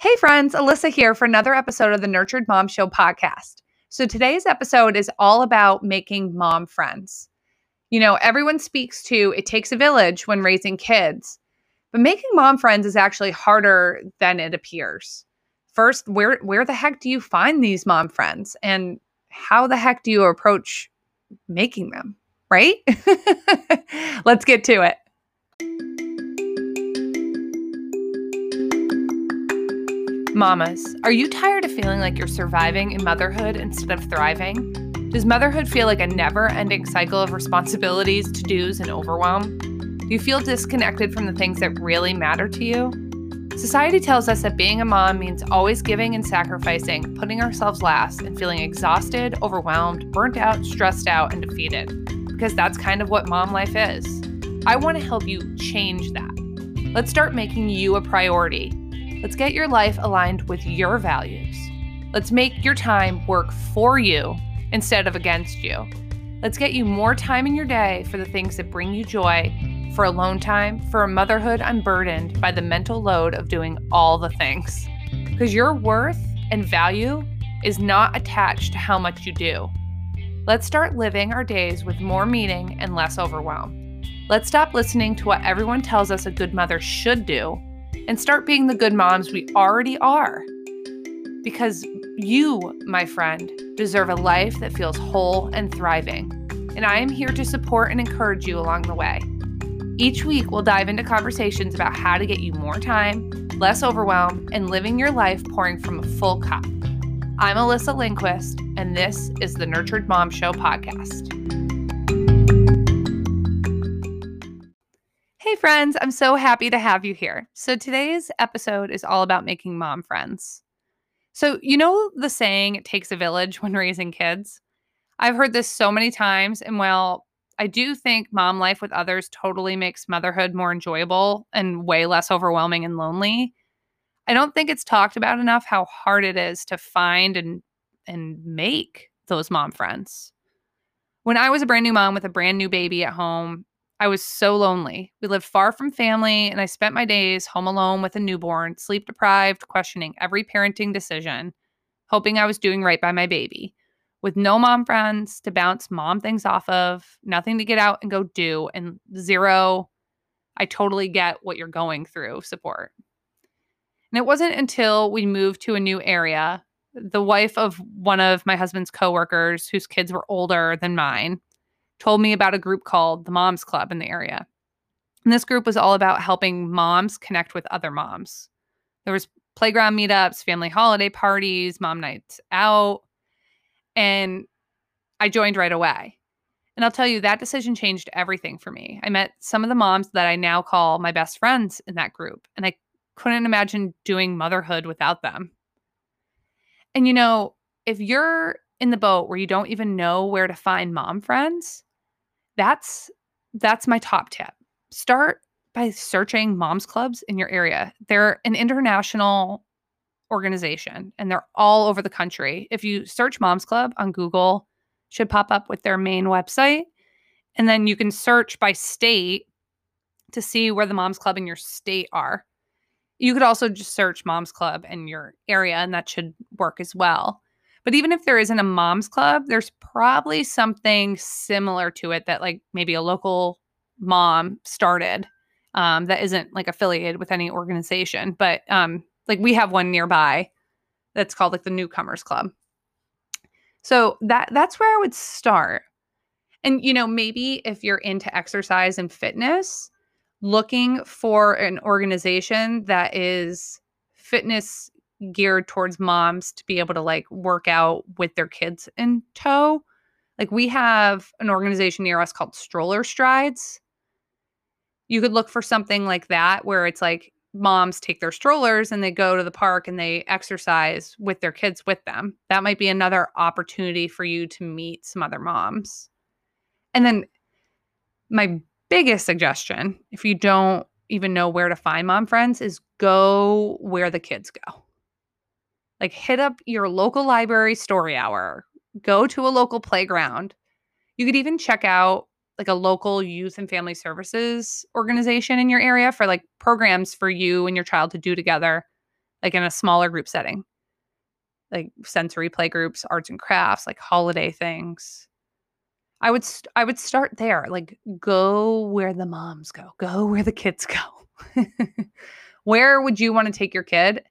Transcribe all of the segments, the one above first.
Hey, friends, Alyssa here for another episode of the Nurtured Mom Show podcast. So, today's episode is all about making mom friends. You know, everyone speaks to it takes a village when raising kids, but making mom friends is actually harder than it appears. First, where where the heck do you find these mom friends and how the heck do you approach making them, right? Let's get to it. Mamas, are you tired of feeling like you're surviving in motherhood instead of thriving? Does motherhood feel like a never ending cycle of responsibilities, to dos, and overwhelm? Do you feel disconnected from the things that really matter to you? Society tells us that being a mom means always giving and sacrificing, putting ourselves last, and feeling exhausted, overwhelmed, burnt out, stressed out, and defeated. Because that's kind of what mom life is. I want to help you change that. Let's start making you a priority Let's get your life aligned with your values. Let's make your time work for you instead of against you. Let's get you more time in your day for the things that bring you joy, for alone time, for a motherhood unburdened by the mental load of doing all the things. Because your worth and value is not attached to how much you do. Let's start living our days with more meaning and less overwhelm. Let's stop listening to what everyone tells us a good mother should do and start being the good moms we already are. Because you, my friend, deserve a life that feels whole and thriving. And I am here to support and encourage you along the way. Each week, we'll dive into conversations about how to get you more time, less overwhelm, and living your life pouring from a full cup. I'm Alyssa Lindquist, and this is the Nurtured Mom Show podcast. Friends, I'm so happy to have you here. So, today's episode is all about making mom friends. So, you know the saying, it takes a village when raising kids? I've heard this so many times, and while I do think mom life with others totally makes motherhood more enjoyable and way less overwhelming and lonely. I don't think it's talked about enough how hard it is to find and and make those mom friends. When I was a brand new mom with a brand new baby at home, I was so lonely. We lived far from family, and I spent my days home alone with a newborn, sleep deprived, questioning every parenting decision, hoping I was doing right by my baby. With no mom friends to bounce mom things off of, nothing to get out and go do, and zero, I totally get what you're going through support. And it wasn't until we moved to a new area, the wife of one of my husband's coworkers, whose kids were older than mine, told me about a group called the Moms Club in the area. And this group was all about helping moms connect with other moms. There was playground meetups, family holiday parties, mom nights out, and I joined right away. And I'll tell you that decision changed everything for me. I met some of the moms that I now call my best friends in that group, and I couldn't imagine doing motherhood without them. And you know, if you're in the boat where you don't even know where to find mom friends, that's that's my top tip. Start by searching moms clubs in your area. They're an international organization and they're all over the country. If you search Moms Club on Google, should pop up with their main website. And then you can search by state to see where the Moms Club in your state are. You could also just search Moms Club in your area and that should work as well. But even if there isn't a mom's club, there's probably something similar to it that like maybe a local mom started um, that isn't like affiliated with any organization. But um, like we have one nearby that's called like the Newcomers Club. So that that's where I would start. And you know, maybe if you're into exercise and fitness, looking for an organization that is fitness geared towards moms to be able to like work out with their kids in tow. Like we have an organization near us called Stroller Strides. You could look for something like that where it's like moms take their strollers and they go to the park and they exercise with their kids with them. That might be another opportunity for you to meet some other moms. And then my biggest suggestion, if you don't even know where to find mom friends, is go where the kids go. Like hit up your local library story hour, go to a local playground. You could even check out like a local youth and family services organization in your area for like programs for you and your child to do together like in a smaller group setting, like sensory play groups, arts and crafts, like holiday things. I would st- I would start there. Like go where the moms go. Go where the kids go. where would you want to take your kid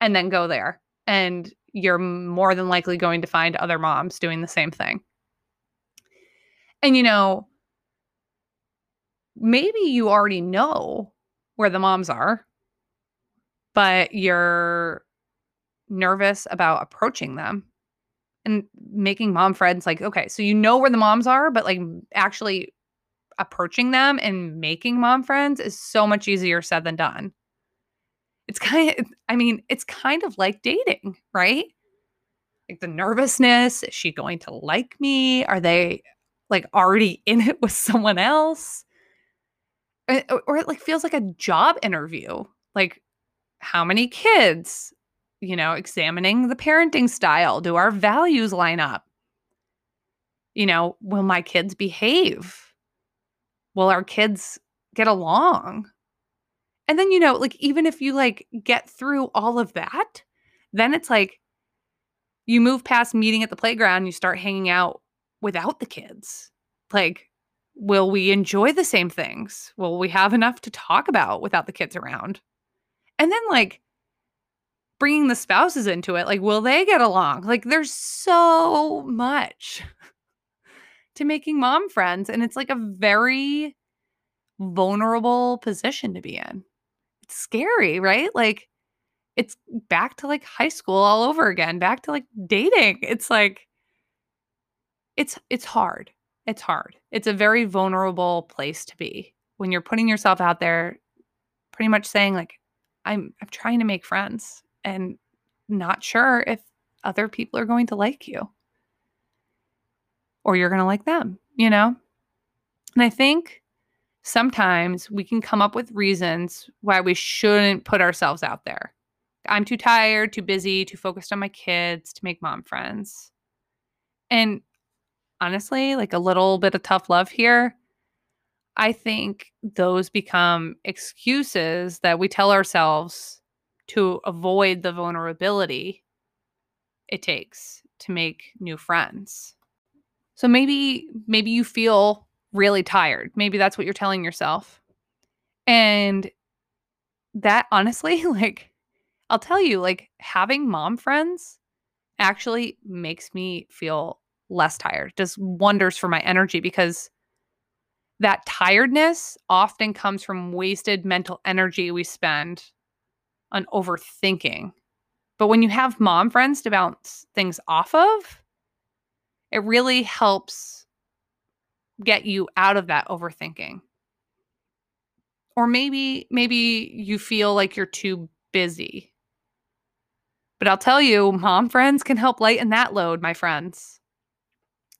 and then go there? And you're more than likely going to find other moms doing the same thing. And you know, maybe you already know where the moms are, but you're nervous about approaching them and making mom friends like okay so you know where the moms are but like actually approaching them and making mom friends is so much easier said than done it's kind of i mean it's kind of like dating right like the nervousness is she going to like me are they like already in it with someone else eh, or, or it like feels like a job interview like how many kids you know, examining the parenting style. Do our values line up? You know, will my kids behave? Will our kids get along? And then, you know, like even if you like get through all of that, then it's like you move past meeting at the playground, you start hanging out without the kids. Like, will we enjoy the same things? Will we have enough to talk about without the kids around? And then, like, bringing the spouses into it like will they get along like there's so much to making mom friends and it's like a very vulnerable position to be in scary right? Like it's back to like high school all over again back to like dating. It's like it's it's hard. It's hard. It's a very vulnerable place to be when you're putting yourself out there pretty much saying like i'm i'm trying to make friends and not sure if other people are going to like you. Or you're going to like them, you know? And I think sometimes we can come up with reasons why we shouldn't put ourselves out there. I'm too tired, too busy, too focused on my kids to make mom friends. And honestly, like a little bit of tough love here, I think those become excuses that we tell ourselves to avoid the vulnerability it takes to make new friends. So maybe maybe you feel really tired. Maybe that's what you're telling yourself. And that honestly like I'll tell you like having mom friends actually makes me feel less tired. Does wonders for my energy because that tiredness often comes from wasted mental energy we spend on overthinking. But when you have mom friends to bounce things off of, it really helps get you out of that overthinking. Or maybe maybe you feel like you're too busy. But I'll tell you, mom friends can help lighten that load, my friends.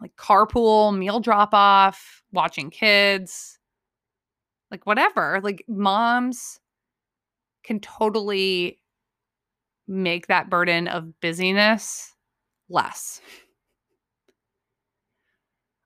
Like carpool, meal drop off, watching kids, like whatever. Like moms can totally make that burden of busyness less.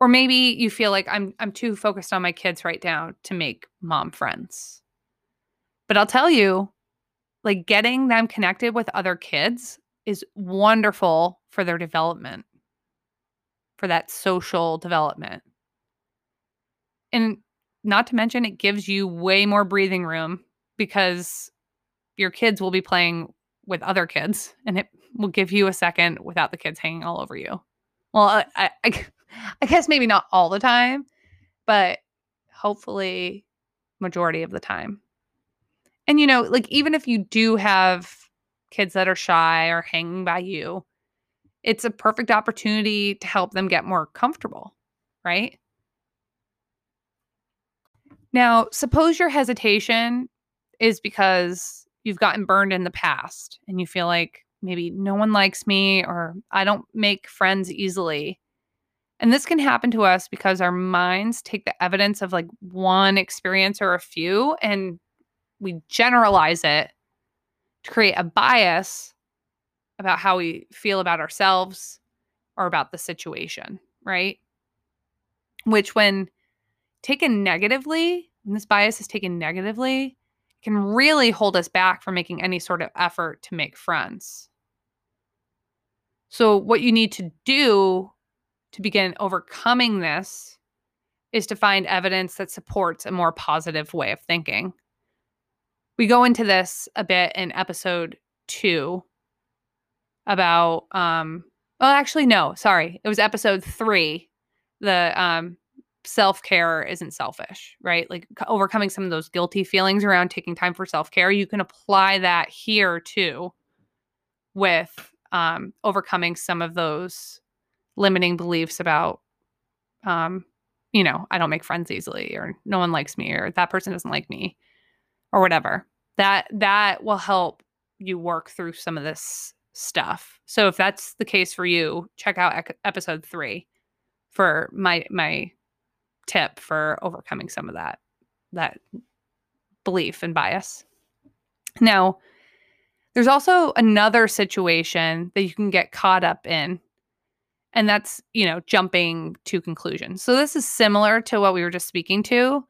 Or maybe you feel like I'm I'm too focused on my kids right now to make mom friends. But I'll tell you, like getting them connected with other kids is wonderful for their development, for that social development. And not to mention, it gives you way more breathing room because your kids will be playing with other kids and it will give you a second without the kids hanging all over you. Well, I, I, I guess maybe not all the time, but hopefully majority of the time. And you know, like even if you do have kids that are shy or hanging by you, it's a perfect opportunity to help them get more comfortable, right? Now, suppose your hesitation is because you've gotten burned in the past and you feel like maybe no one likes me or I don't make friends easily. And this can happen to us because our minds take the evidence of like one experience or a few and we generalize it to create a bias about how we feel about ourselves or about the situation, right? Which, when taken negatively, when this bias is taken negatively, can really hold us back from making any sort of effort to make friends. So, what you need to do to begin overcoming this is to find evidence that supports a more positive way of thinking. We go into this a bit in episode two about, um, well, actually, no, sorry. It was episode three. The um, self care isn't selfish, right? Like overcoming some of those guilty feelings around taking time for self care. You can apply that here too with um, overcoming some of those limiting beliefs about, um, you know, I don't make friends easily, or no one likes me, or that person doesn't like me, or whatever. That that will help you work through some of this stuff. So if that's the case for you, check out ec- episode three for my my tip for overcoming some of that that belief and bias. Now, there's also another situation that you can get caught up in and that's, you know, jumping to conclusions. So this is similar to what we were just speaking to.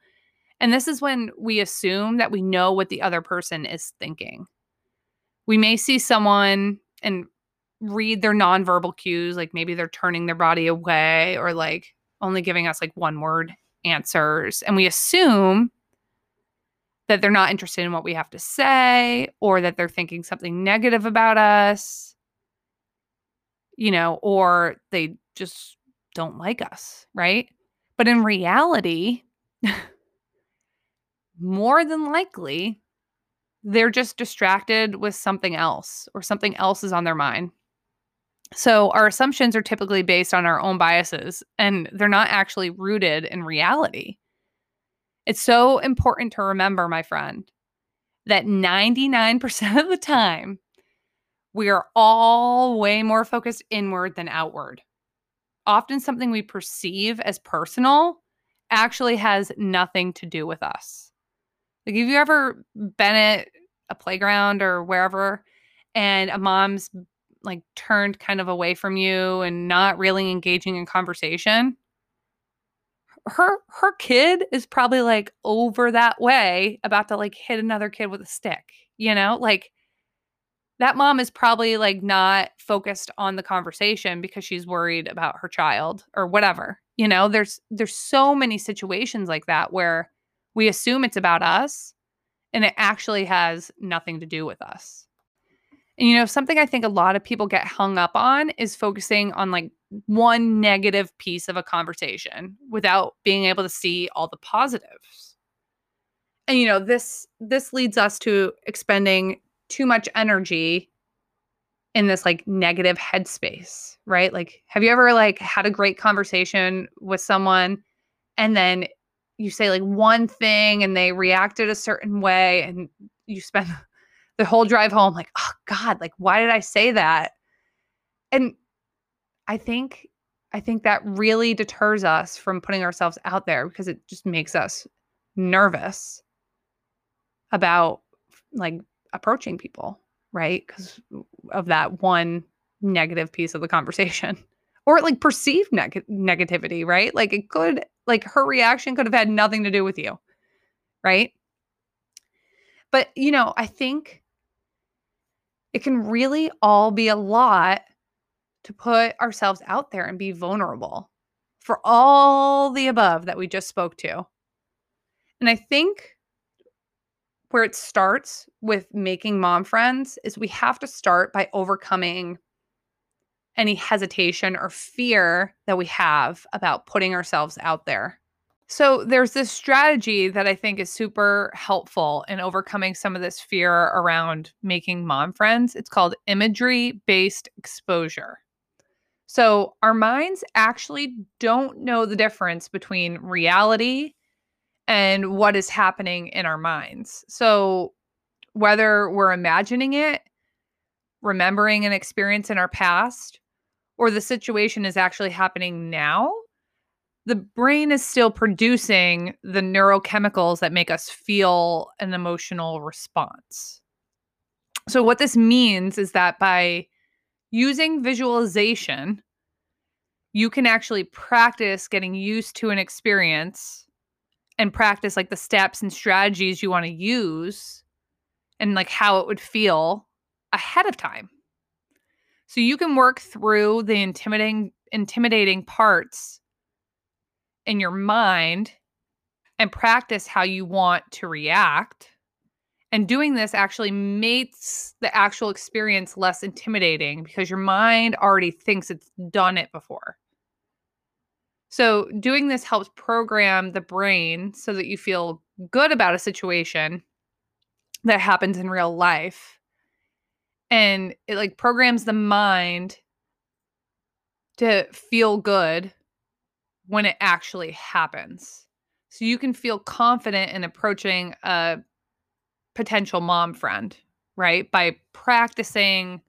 And this is when we assume that we know what the other person is thinking. We may see someone and read their nonverbal cues, like maybe they're turning their body away or like only giving us like one word answers. And we assume that they're not interested in what we have to say or that they're thinking something negative about us, you know, or they just don't like us, right? But in reality, more than likely, they're just distracted with something else or something else is on their mind. So our assumptions are typically based on our own biases and they're not actually rooted in reality. It's so important to remember, my friend, that 99% of the time, we are all way more focused inward than outward. Often, something we perceive as personal actually has nothing to do with us. Like, have you ever been at a playground or wherever and a mom's like turned kind of away from you and not really engaging in conversation? her her kid is probably like over that way about to like hit another kid with a stick you know like that mom is probably like not focused on the conversation because she's worried about her child or whatever you know there's there's so many situations like that where we assume it's about us and it actually has nothing to do with us and you know something i think a lot of people get hung up on is focusing on like one negative piece of a conversation without being able to see all the positives. And you know, this this leads us to expending too much energy in this like negative headspace, right? Like have you ever like had a great conversation with someone and then you say like one thing and they reacted a certain way and you spend the whole drive home like, "Oh god, like why did I say that?" And I think I think that really deters us from putting ourselves out there because it just makes us nervous about like approaching people, right? Because of that one negative piece of the conversation or like perceived neg- negativity, right? Like it could, like her reaction could have had nothing to do with you, right? But, you know, I think it can really all be a lot to put ourselves out there and be vulnerable for all the above that we just spoke to. And I think where it starts with making mom friends is we have to start by overcoming any hesitation or fear that we have about putting ourselves out there. So there's this strategy that I think is super helpful in overcoming some of this fear around making mom friends. It's called imagery based exposure. So our minds actually don't know the difference between reality and what is happening in our minds. So whether we're imagining it, remembering an experience in our past, or the situation is actually happening now, the brain is still producing the neurochemicals that make us feel an emotional response. So, what this means is that by using visualization, you can actually practice getting used to an experience and practice like the steps and strategies you want to use and like how it would feel ahead of time. So you can work through the intimidating intimidating parts in your mind and practice how you want to react. And doing this actually makes the actual experience less intimidating because your mind already thinks it's done it before. So, doing this helps program the brain so that you feel good about a situation that happens in real life. And it like programs the mind to feel good when it actually happens. So you can feel confident in approaching a potential mom friend, right? By practicing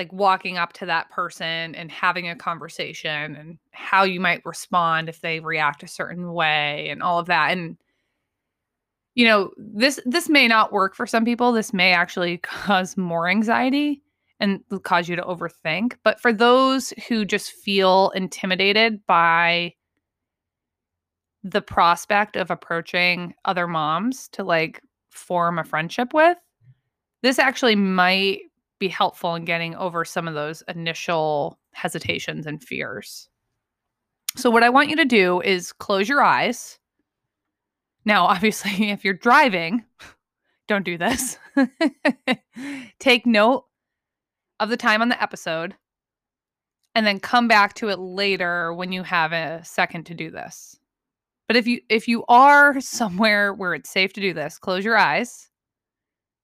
like walking up to that person and having a conversation and how you might respond if they react a certain way and all of that. And you know, this this may not work for some people. This may actually cause more anxiety and cause you to overthink. But for those who just feel intimidated by the prospect of approaching other moms to like form a friendship with, this actually might be helpful in getting over some of those initial hesitations and fears. So, what I want you to do is close your eyes. Now, obviously, if you're driving, don't do this. Take note of the time on the episode and then come back to it later when you have a second to do this. But if you if you are somewhere where it's safe to do this, close your eyes.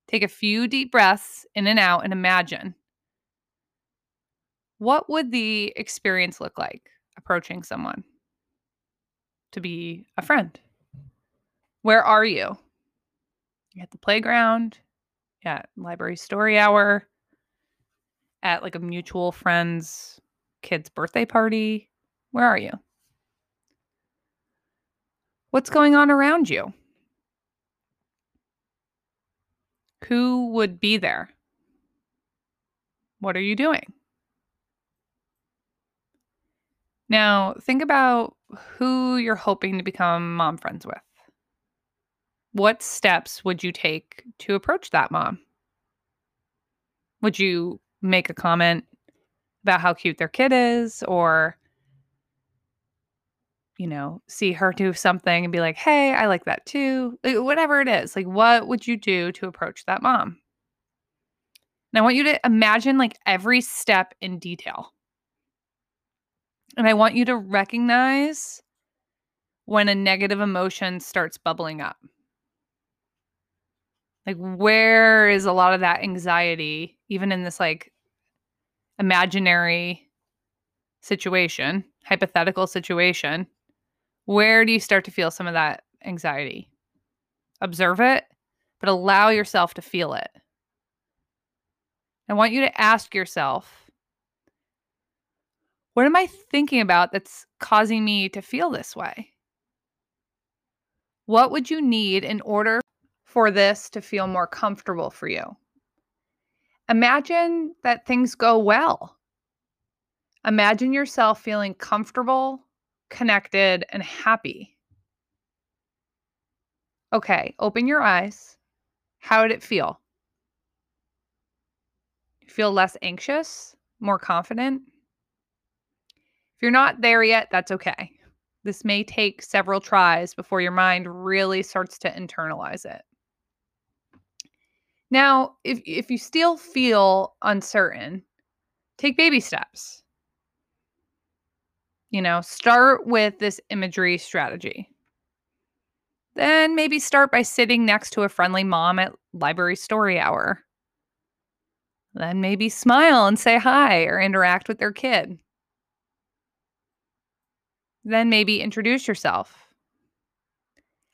Take a few deep breaths in and out and imagine what would the experience look like approaching someone to be a friend? Where are you? You're at the playground, at library story hour, at like a mutual friend's kid's birthday party? Where are you? What's going on around you? Who would be there? What are you doing? Now, think about who you're hoping to become mom friends with. What steps would you take to approach that mom? Would you make a comment about how cute their kid is or you know, see her do something and be like, "Hey, I like that too." Like, whatever it is. Like what would you do to approach that mom? And I want you to imagine like every step in detail. And I want you to recognize when a negative emotion starts bubbling up. Like where is a lot of that anxiety even in this like imaginary situation, hypothetical situation, where do you start to feel some of that anxiety? Observe it, but allow yourself to feel it. I want you to ask yourself, what am I thinking about that's causing me to feel this way? What would you need in order for this to feel more comfortable for you? Imagine that things go well. Imagine yourself feeling comfortable, connected, and happy. Okay, open your eyes. How did it feel? You feel less anxious, more confident? If you're not there yet, that's okay. This may take several tries before your mind really starts to internalize it. Now, if if you still feel uncertain, take baby steps. You know, start with this imagery strategy. Then maybe start by sitting next to a friendly mom at library story hour. Then maybe smile and say hi or interact with their kid. Then maybe introduce yourself.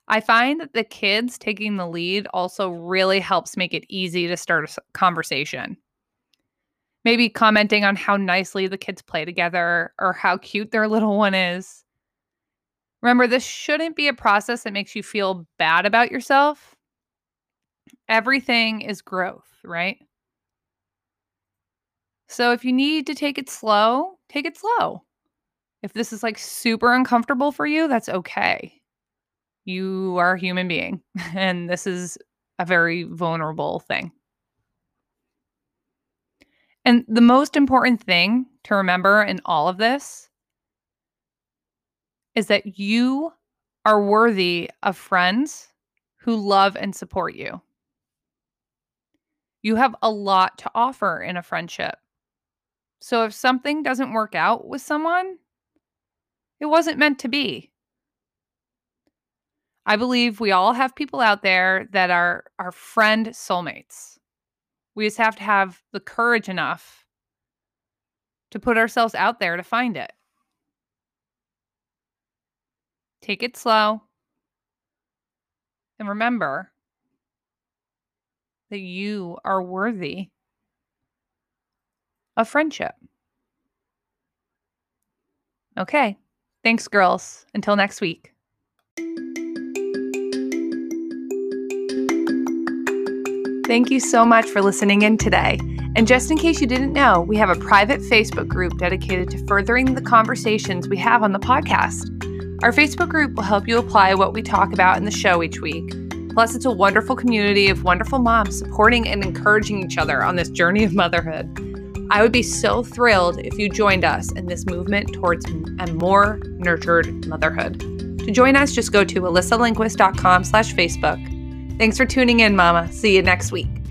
I find that the kids taking the lead also really helps make it easy to start a conversation. Maybe commenting on how nicely the kids play together or how cute their little one is. Remember, this shouldn't be a process that makes you feel bad about yourself. Everything is growth, right? So if you need to take it slow, take it slow. If this is like super uncomfortable for you, that's okay. You are a human being, and this is a very vulnerable thing. And the most important thing to remember in all of this is that you are worthy of friends who love and support you. You have a lot to offer in a friendship. So if something doesn't work out with someone, it wasn't meant to be. I believe we all have people out there that are our friend soulmates. We just have to have the courage enough to put ourselves out there to find it. Take it slow. And remember that you are worthy of friendship. Okay. Thanks, girls. Until next week. Thank you so much for listening in today. And just in case you didn't know, we have a private Facebook group dedicated to furthering the conversations we have on the podcast. Our Facebook group will help you apply what we talk about in the show each week. Plus, it's a wonderful community of wonderful moms supporting and encouraging each other on this journey of motherhood. I would be so thrilled if you joined us in this movement towards a more nurtured motherhood. To join us, just go to alyssalindquist.com slash Facebook. Thanks for tuning in, Mama. See you next week.